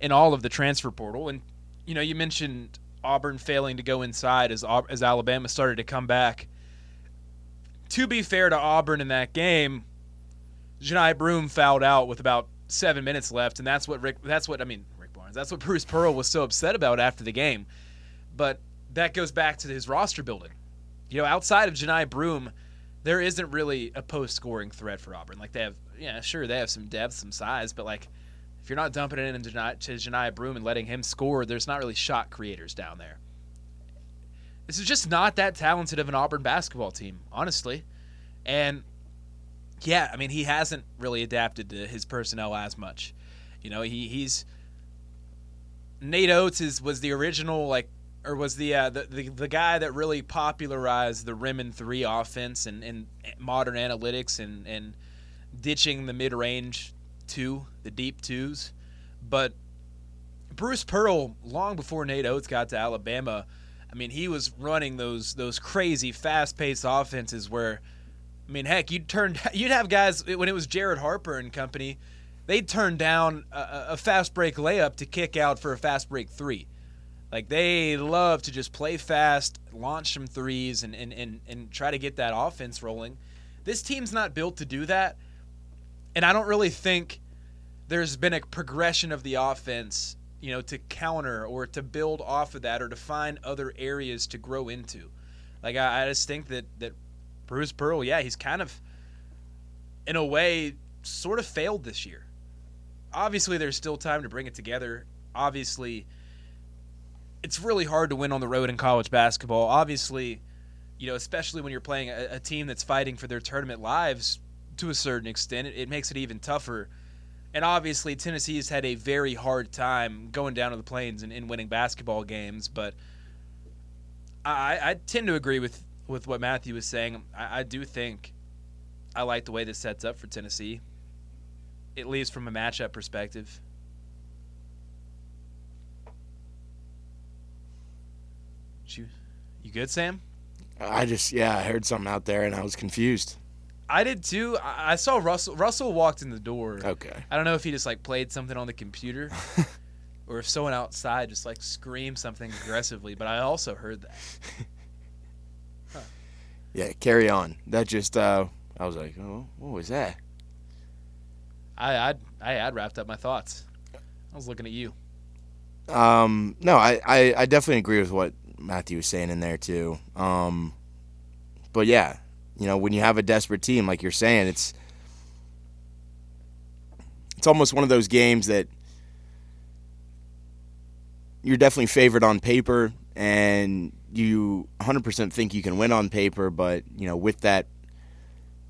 Speaker 1: in all of the transfer portal. And you know, you mentioned Auburn failing to go inside as as Alabama started to come back. To be fair to Auburn in that game, Johni Broome fouled out with about seven minutes left, and that's what Rick. That's what I mean, Rick Barnes. That's what Bruce Pearl was so upset about after the game. But that goes back to his roster building. You know, outside of Johni Broome, there isn't really a post scoring threat for Auburn. Like they have, yeah, sure they have some depth, some size, but like if you're not dumping it into to Johni Broome and letting him score, there's not really shot creators down there. This is just not that talented of an Auburn basketball team, honestly. And yeah, I mean he hasn't really adapted to his personnel as much. You know, he he's Nate Oats is was the original like or was the, uh, the, the the guy that really popularized the rim and three offense and, and modern analytics and, and ditching the mid range two, the deep twos. But Bruce Pearl, long before Nate Oats got to Alabama, I mean, he was running those those crazy fast paced offenses where, I mean, heck, you'd turn you'd have guys when it was Jared Harper and company, they'd turn down a, a fast break layup to kick out for a fast break three. Like they love to just play fast, launch some threes, and, and, and, and try to get that offense rolling. This team's not built to do that. And I don't really think there's been a progression of the offense, you know, to counter or to build off of that or to find other areas to grow into. Like I, I just think that, that Bruce Pearl, yeah, he's kind of in a way sort of failed this year. Obviously there's still time to bring it together. Obviously it's really hard to win on the road in college basketball. Obviously, you know, especially when you're playing a, a team that's fighting for their tournament lives to a certain extent, it, it, makes it even tougher. And obviously, Tennessee's had a very hard time going down to the plains and, and winning basketball games. But I, I, tend to agree with, with what Matthew was saying. I, I do think I like the way this sets up for Tennessee, at least from a matchup perspective. You, you good, Sam?
Speaker 2: I just yeah, I heard something out there and I was confused.
Speaker 1: I did too. I saw Russell. Russell walked in the door.
Speaker 2: Okay.
Speaker 1: I don't know if he just like played something on the computer, or if someone outside just like screamed something aggressively. But I also heard that.
Speaker 2: Huh. Yeah, carry on. That just uh, I was like, oh, what was that?
Speaker 1: I I I had wrapped up my thoughts. I was looking at you.
Speaker 2: Um, no, I, I, I definitely agree with what Matthew was saying in there too. Um, but yeah, you know, when you have a desperate team like you're saying, it's it's almost one of those games that you're definitely favored on paper and you 100% think you can win on paper, but you know, with that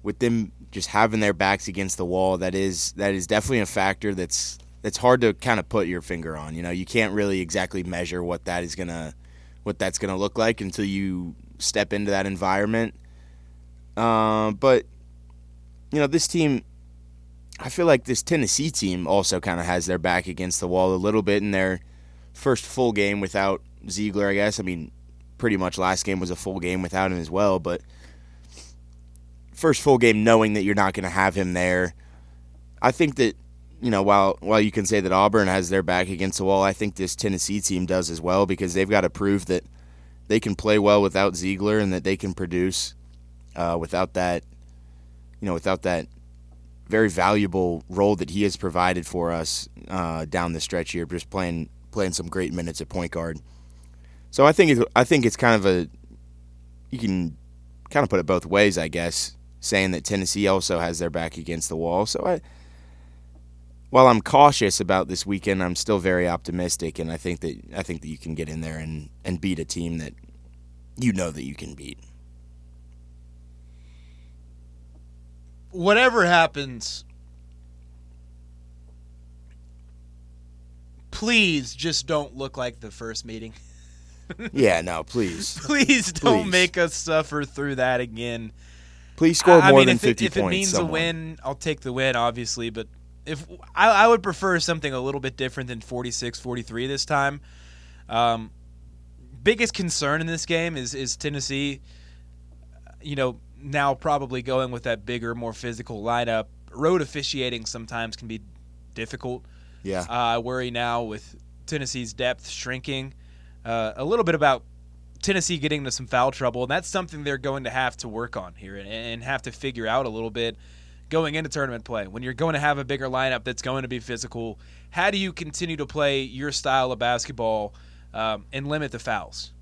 Speaker 2: with them just having their backs against the wall, that is that is definitely a factor that's that's hard to kind of put your finger on. You know, you can't really exactly measure what that is to what that's to look like until you step into that environment. Uh, but you know, this team, I feel like this Tennessee team also kind of has their back against the wall a little bit in their first full game without Zeigler. I guess. I mean, pretty much last game was a full game without him as well. But first full game, knowing that you're not going to have him there, I think that you know while while you can say that Auburn has their back against the wall, I think this Tennessee team does as well because they've got to prove that they can play well without Zeigler and that they can produce uh, without that, you know, without that very valuable role that he has provided for us uh, down the stretch here, just playing playing some great minutes at point guard. So I think it's, I think it's kind of a you can kind of put it both ways, I guess, saying that Tennessee also has their back against the wall. So I while I'm cautious about this weekend, I'm still very optimistic and I think that I think that you can get in there and, and beat a team that you know that you can beat.
Speaker 1: Whatever happens, please just don't look like the first meeting.
Speaker 2: yeah, no, please.
Speaker 1: please don't
Speaker 2: Please.
Speaker 1: make us suffer through that again.
Speaker 2: Please score
Speaker 1: I
Speaker 2: more
Speaker 1: mean,
Speaker 2: than
Speaker 1: if
Speaker 2: 50
Speaker 1: it, if
Speaker 2: points.
Speaker 1: it means
Speaker 2: someone.
Speaker 1: a win, I'll take the win, obviously. But if I, I would prefer something a little bit different than 46-43 this time. Um, biggest concern in this game is is Tennessee. You know, now probably going with that bigger, more physical lineup. Road officiating sometimes can be difficult.
Speaker 2: Yeah.
Speaker 1: Uh, I worry now with Tennessee's depth shrinking. Uh, a little bit about Tennessee getting into some foul trouble, and that's something they're going to have to work on here and, and have to figure out a little bit going into tournament play. When you're going to have a bigger lineup that's going to be physical, how do you continue to play your style of basketball um, and limit the fouls?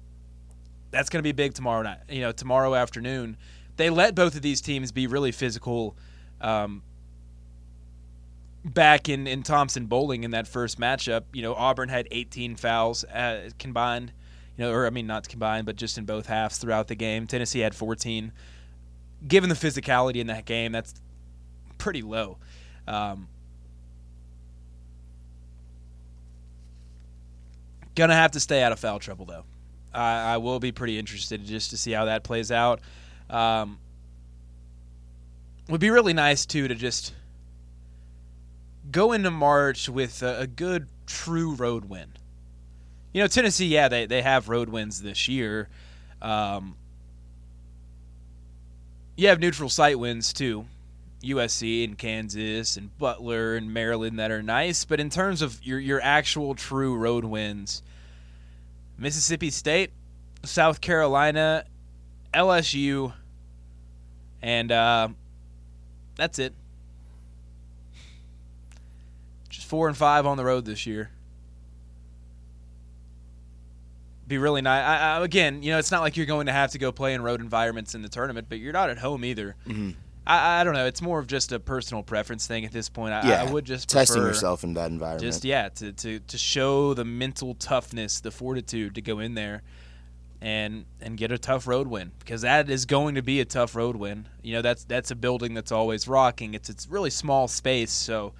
Speaker 1: That's going to be big tomorrow night. You know, tomorrow afternoon, they let both of these teams be really physical. Um, back in, in Thompson-Boling in that first matchup, you know, Auburn had 18 fouls uh, combined, you know, or I mean, not combined, but just in both halves throughout the game. Tennessee had 14. Given the physicality in that game, that's pretty low. Um, gonna have to stay out of foul trouble, though. I, I will be pretty interested just to see how that plays out. Um, would be really nice, too, to just go into March with a, a good, true road win. You know, Tennessee, yeah, they, they have road wins this year. Um, you have neutral site wins, too. USC and Kansas and Butler and Maryland that are nice. But in terms of your, your actual true road wins, Mississippi State, South Carolina, LSU, and uh, that's it. Just four and five on the road this year. Be really nice. I, I, again, you know, it's not like you're going to have to go play in road environments in the tournament, but you're not at home either.
Speaker 2: Mhm.
Speaker 1: I, I don't know. It's more of just a personal preference thing at this point. I,
Speaker 2: Yeah,
Speaker 1: I would just
Speaker 2: testing yourself in that environment.
Speaker 1: just yeah to, to, to show the mental toughness, the fortitude to go in there and and get a tough road win because that is going to be a tough road win. You know that's that's a building that's always rocking. It's it's really small space, so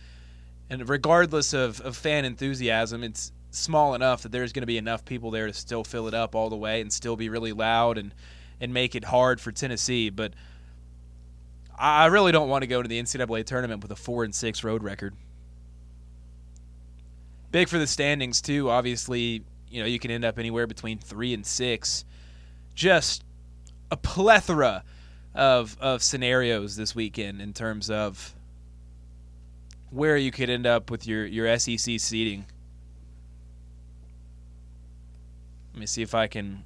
Speaker 1: and regardless of, of fan enthusiasm, it's small enough that there's going to be enough people there to still fill it up all the way and still be really loud and and make it hard for Tennessee. But I really don't want to go to the NCAA tournament with a four and six road record. Big for the standings too. Obviously, you know you can end up anywhere between three and six. Just a plethora of of scenarios this weekend in terms of where you could end up with your your SEC seating. Let me see if I can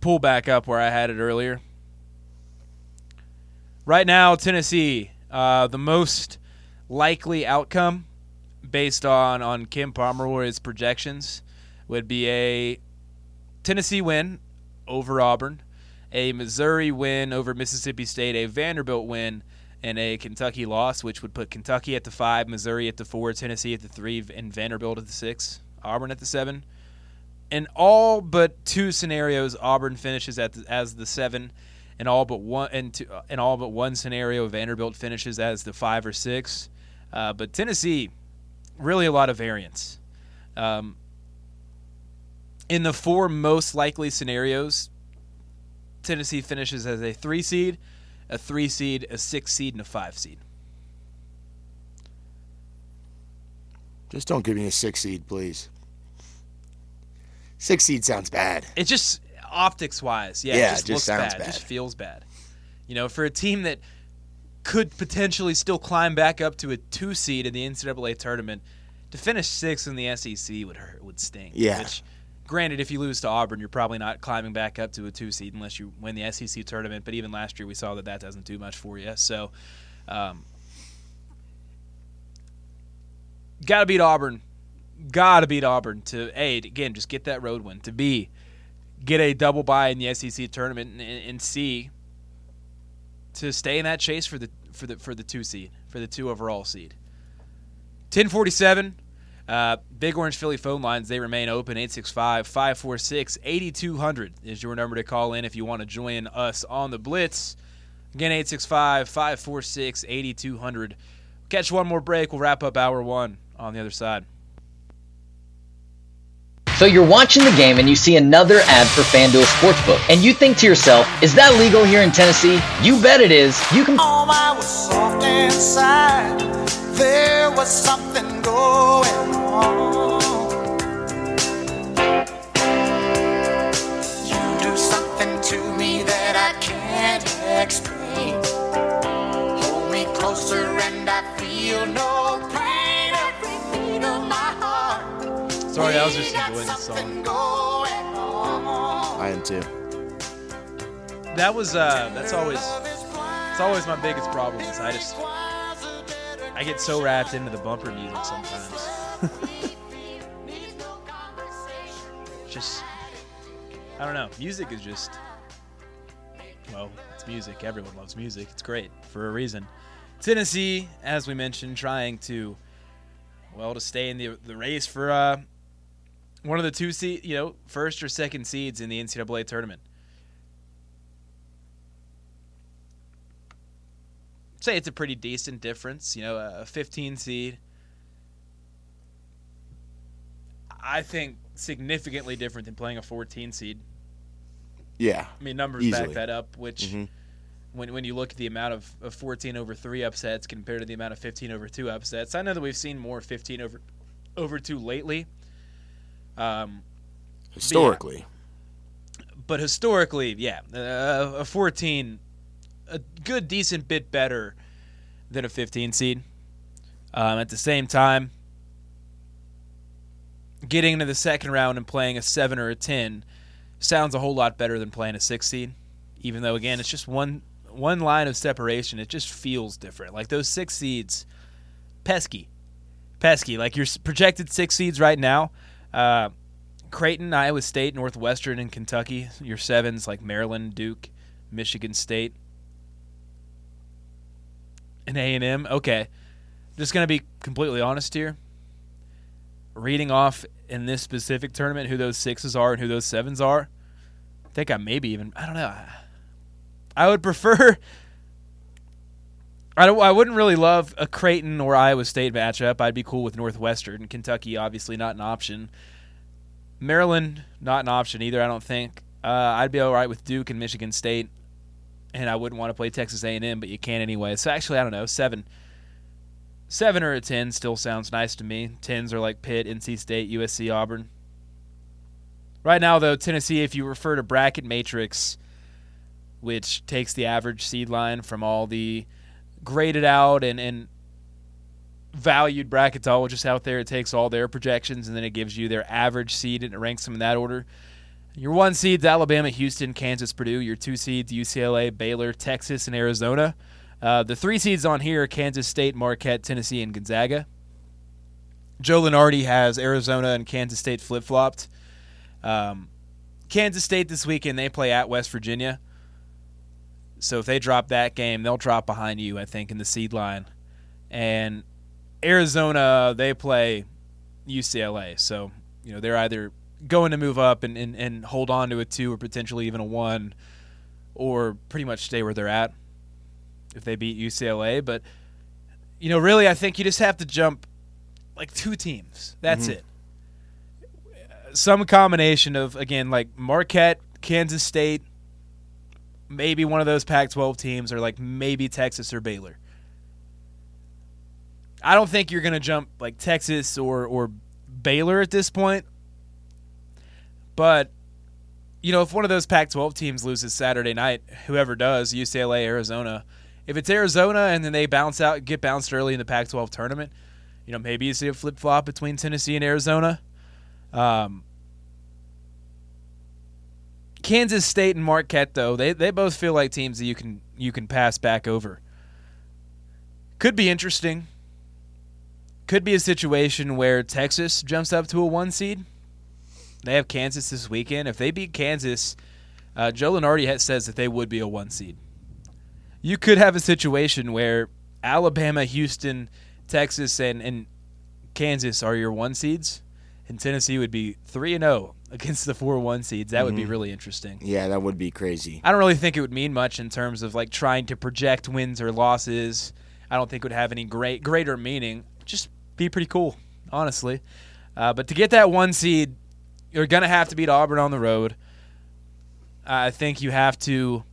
Speaker 1: pull back up where I had it earlier. Right now, Tennessee, uh, the most likely outcome based on on Ken Pomeroy's projections would be a Tennessee win over Auburn, a Missouri win over Mississippi State, a Vanderbilt win, and a Kentucky loss, which would put Kentucky at the five, Missouri at the four, Tennessee at the three, and Vanderbilt at the six, Auburn at the seven. In all but two scenarios, Auburn finishes at the, as the seven. In all but one, and two, in all but one scenario, Vanderbilt finishes as the five or six. Uh, but Tennessee, really a lot of variance. Um, in the four most likely scenarios, Tennessee finishes as a three seed, a three seed, a six seed, and a five seed.
Speaker 2: Just don't give me a six seed, please. Six seed sounds bad.
Speaker 1: It just optics wise, yeah,
Speaker 2: Yeah,
Speaker 1: it just,
Speaker 2: it just
Speaker 1: looks
Speaker 2: sounds
Speaker 1: bad. It just
Speaker 2: bad.
Speaker 1: feels bad. You know, for a team that could potentially still climb back up to a two seed in the NCAA tournament, to finish sixth in the SEC would hurt, would sting.
Speaker 2: Yeah.
Speaker 1: Which, granted, if you lose to Auburn, you're probably not climbing back up to a two seed unless you win the SEC tournament. But even last year, we saw that that doesn't do much for you. So, um, got to beat Auburn. Got to beat Auburn to a again just get that road win. To b get a double bye in the SEC tournament, and, and c to stay in that chase for the for the for the two seed for the two overall seed. 1047. Uh, Big Orange Philly phone lines, they remain open. 865 546 8200 is your number to call in if you want to join us on the Blitz. Again, 865 546 8200. Catch one more break. We'll wrap up hour one on the other side.
Speaker 5: So you're watching the game and you see another ad for FanDuel Sportsbook, and you think to yourself, is that legal here in Tennessee? You bet it is. You can
Speaker 3: I was soft inside. There was something going on. Explain. Hold me closer and I feel no pain.
Speaker 1: Sorry, I was just enjoying the song.
Speaker 2: I am too.
Speaker 1: That was, uh, that's always, it's always my biggest problem is I just, I get so wrapped into the bumper music sometimes. just I don't know. Music is just well, it's music. Everyone loves music. It's great for a reason. Tennessee, as we mentioned, trying to well to stay in the the race for uh, one of the two seed, you know, first or second seeds in the NCAA tournament. Say it's a pretty decent difference, you know, a 15 seed. I think significantly different than playing a 14 seed.
Speaker 2: Yeah.
Speaker 1: I mean, numbers back that up, which
Speaker 2: Mhm.
Speaker 1: when, when you look at the amount of, of 14 over 3 upsets compared to the amount of 15 over 2 upsets, I know that we've seen more 15 over over 2 lately. Um,
Speaker 2: Historically.
Speaker 1: but historically, yeah, uh, a 14, a good, decent bit better than a 15 seed. Um, at the same time, getting into the second round and playing a 7 or a 10 sounds a whole lot better than playing a 6 seed. Even though, again, it's just one one line of separation. It just feels different. Like those 6 seeds, pesky. Pesky. Like your projected 6 seeds right now. Uh, Creighton, Iowa State, Northwestern, and Kentucky. Your sevens like Maryland, Duke, Michigan State, and A and M. Okay, just gonna be completely honest here. Reading off in this specific tournament who those sixes are and who those sevens are, I think I maybe even I don't know. I would prefer. I don't. I wouldn't really love a Creighton or Iowa State matchup. I'd be cool with Northwestern. Kentucky, obviously not an option. Maryland, not an option either. I don't think. Uh, I'd be all right with Duke and Michigan State, and I wouldn't want to play Texas A&M, but you can anyway. So actually, I don't know. Seven, seven or a ten still sounds nice to me. Tens are like Pitt, NC State, USC, Auburn. Right now, though, Tennessee, if you refer to bracket matrix, which takes the average seed line from all the graded out and, and valued bracketologists out there. It takes all their projections and then it gives you their average seed and it ranks them in that order. Your one seeds Alabama, Houston, Kansas, Purdue. Your two seeds UCLA, Baylor, Texas, and Arizona. Uh, the three seeds on here are Kansas State, Marquette, Tennessee, and Gonzaga. Joe Lunardi has Arizona and Kansas State flip flopped. Um, Kansas State this weekend, they play at West Virginia. So if they drop that game, they'll drop behind you, I think, in the seed line. And Arizona, they play UCLA. So, you know, they're either going to move up and, and, and hold on to a two or potentially even a one, or pretty much stay where they're at if they beat UCLA. But, you know, really, I think you just have to jump like two teams. That's mm-hmm. it. Some combination of, again, like Marquette, Kansas State, maybe one of those Pac 12 teams, or like maybe Texas or Baylor. I don't think you're going to jump like Texas or, or Baylor at this point. But you know, if one of those Pac-12 teams loses Saturday night, whoever does, UCLA, Arizona, if it's Arizona and then they bounce out, get bounced early in the Pac-12 tournament, you know, maybe you see a flip-flop between Tennessee and Arizona. Um, Kansas State and Marquette, though, they they both feel like teams that you can you can pass back over. Could be interesting. Could be a situation where Texas jumps up to a one seed. They have Kansas this weekend. If they beat Kansas, uh, Joe Lunardi has, says that they would be a one seed. You could have a situation where Alabama, Houston, Texas, and, and Kansas are your one seeds, and Tennessee would be three and zero against the four one seeds. That would be really interesting.
Speaker 2: Yeah, that would be crazy.
Speaker 1: I don't really think it would mean much in terms of like trying to project wins or losses. I don't think it would have any great greater meaning. Just be pretty cool, honestly. Uh, but to get that one seed, you're gonna have to beat Auburn on the road. I think you have to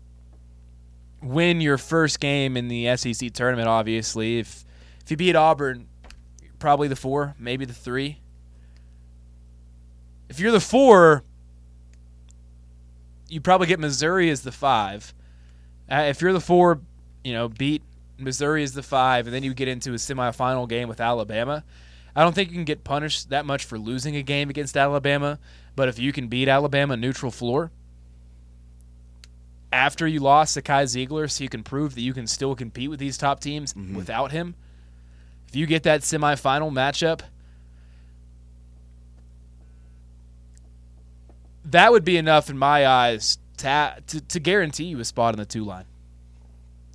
Speaker 1: win your first game in the SEC tournament. Obviously, if if you beat Auburn, probably the four, maybe the three. If you're the four, you probably get Missouri as the five. Uh, if you're the four, you know, beat Missouri as the five, and then you get into a semifinal game with Alabama. I don't think you can get punished that much for losing a game against Alabama, but if you can beat Alabama neutral floor after you lost Zakai Zeigler, so you can prove that you can still compete with these top teams without him. If you get that semifinal matchup, that would be enough in my eyes to, to, to guarantee you a spot in the two line.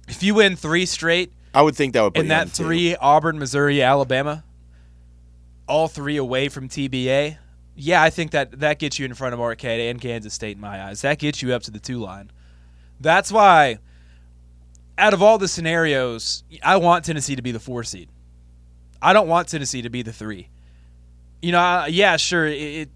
Speaker 1: If you win three straight
Speaker 2: I would think that would put
Speaker 1: in that three Auburn, Missouri, Alabama, all three away from TBA, yeah, I think that that gets you in front of Marquette and Kansas State in my eyes. That gets you up to the two line. That's why, out of all the scenarios, I want Tennessee to be the four seed. I don't want Tennessee to be the three. You know, I- yeah, sure. It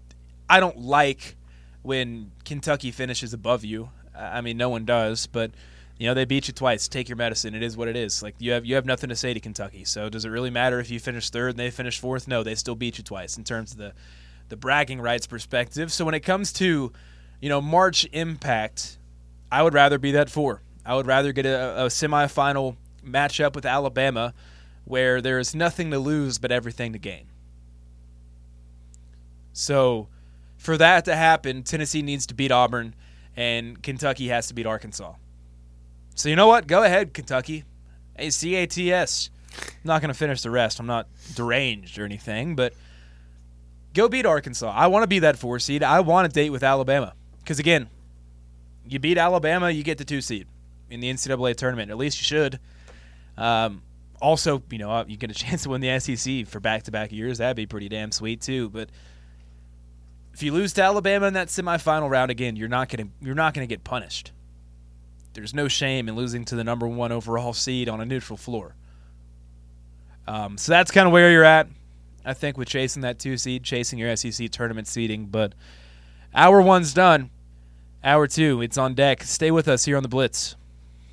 Speaker 1: I don't like when Kentucky finishes above you. I mean, no one does, but you know they beat you twice. Take your medicine. It is what it is. Like you have you have nothing to say to Kentucky. So does it really matter if you finish third and they finish fourth? No, they still beat you twice in terms of the the bragging rights perspective. So when it comes to you know March impact, I would rather be that four. I would rather get a, a semifinal matchup with Alabama where there is nothing to lose but everything to gain. So, for that to happen, Tennessee needs to beat Auburn, and Kentucky has to beat Arkansas. So, you know what? Go ahead, Kentucky. Hey, CATS. I'm not going to finish the rest. I'm not deranged or anything, but go beat Arkansas. I want to be that four seed. I want to date with Alabama. Because, again, you beat Alabama, you get the two seed in the NCAA tournament. At least you should. Um, also, you know, you get a chance to win the SEC for back to back years. That'd be pretty damn sweet, too. But if you lose to Alabama in that semifinal round again, you're not gonna you're not gonna get punished. There's no shame in losing to the number one overall seed on a neutral floor. Um, so that's kind of where you're at. I think with chasing that two seed, chasing your SEC tournament seeding. But hour one's done. Hour two, it's on deck. Stay with us here on the Blitz.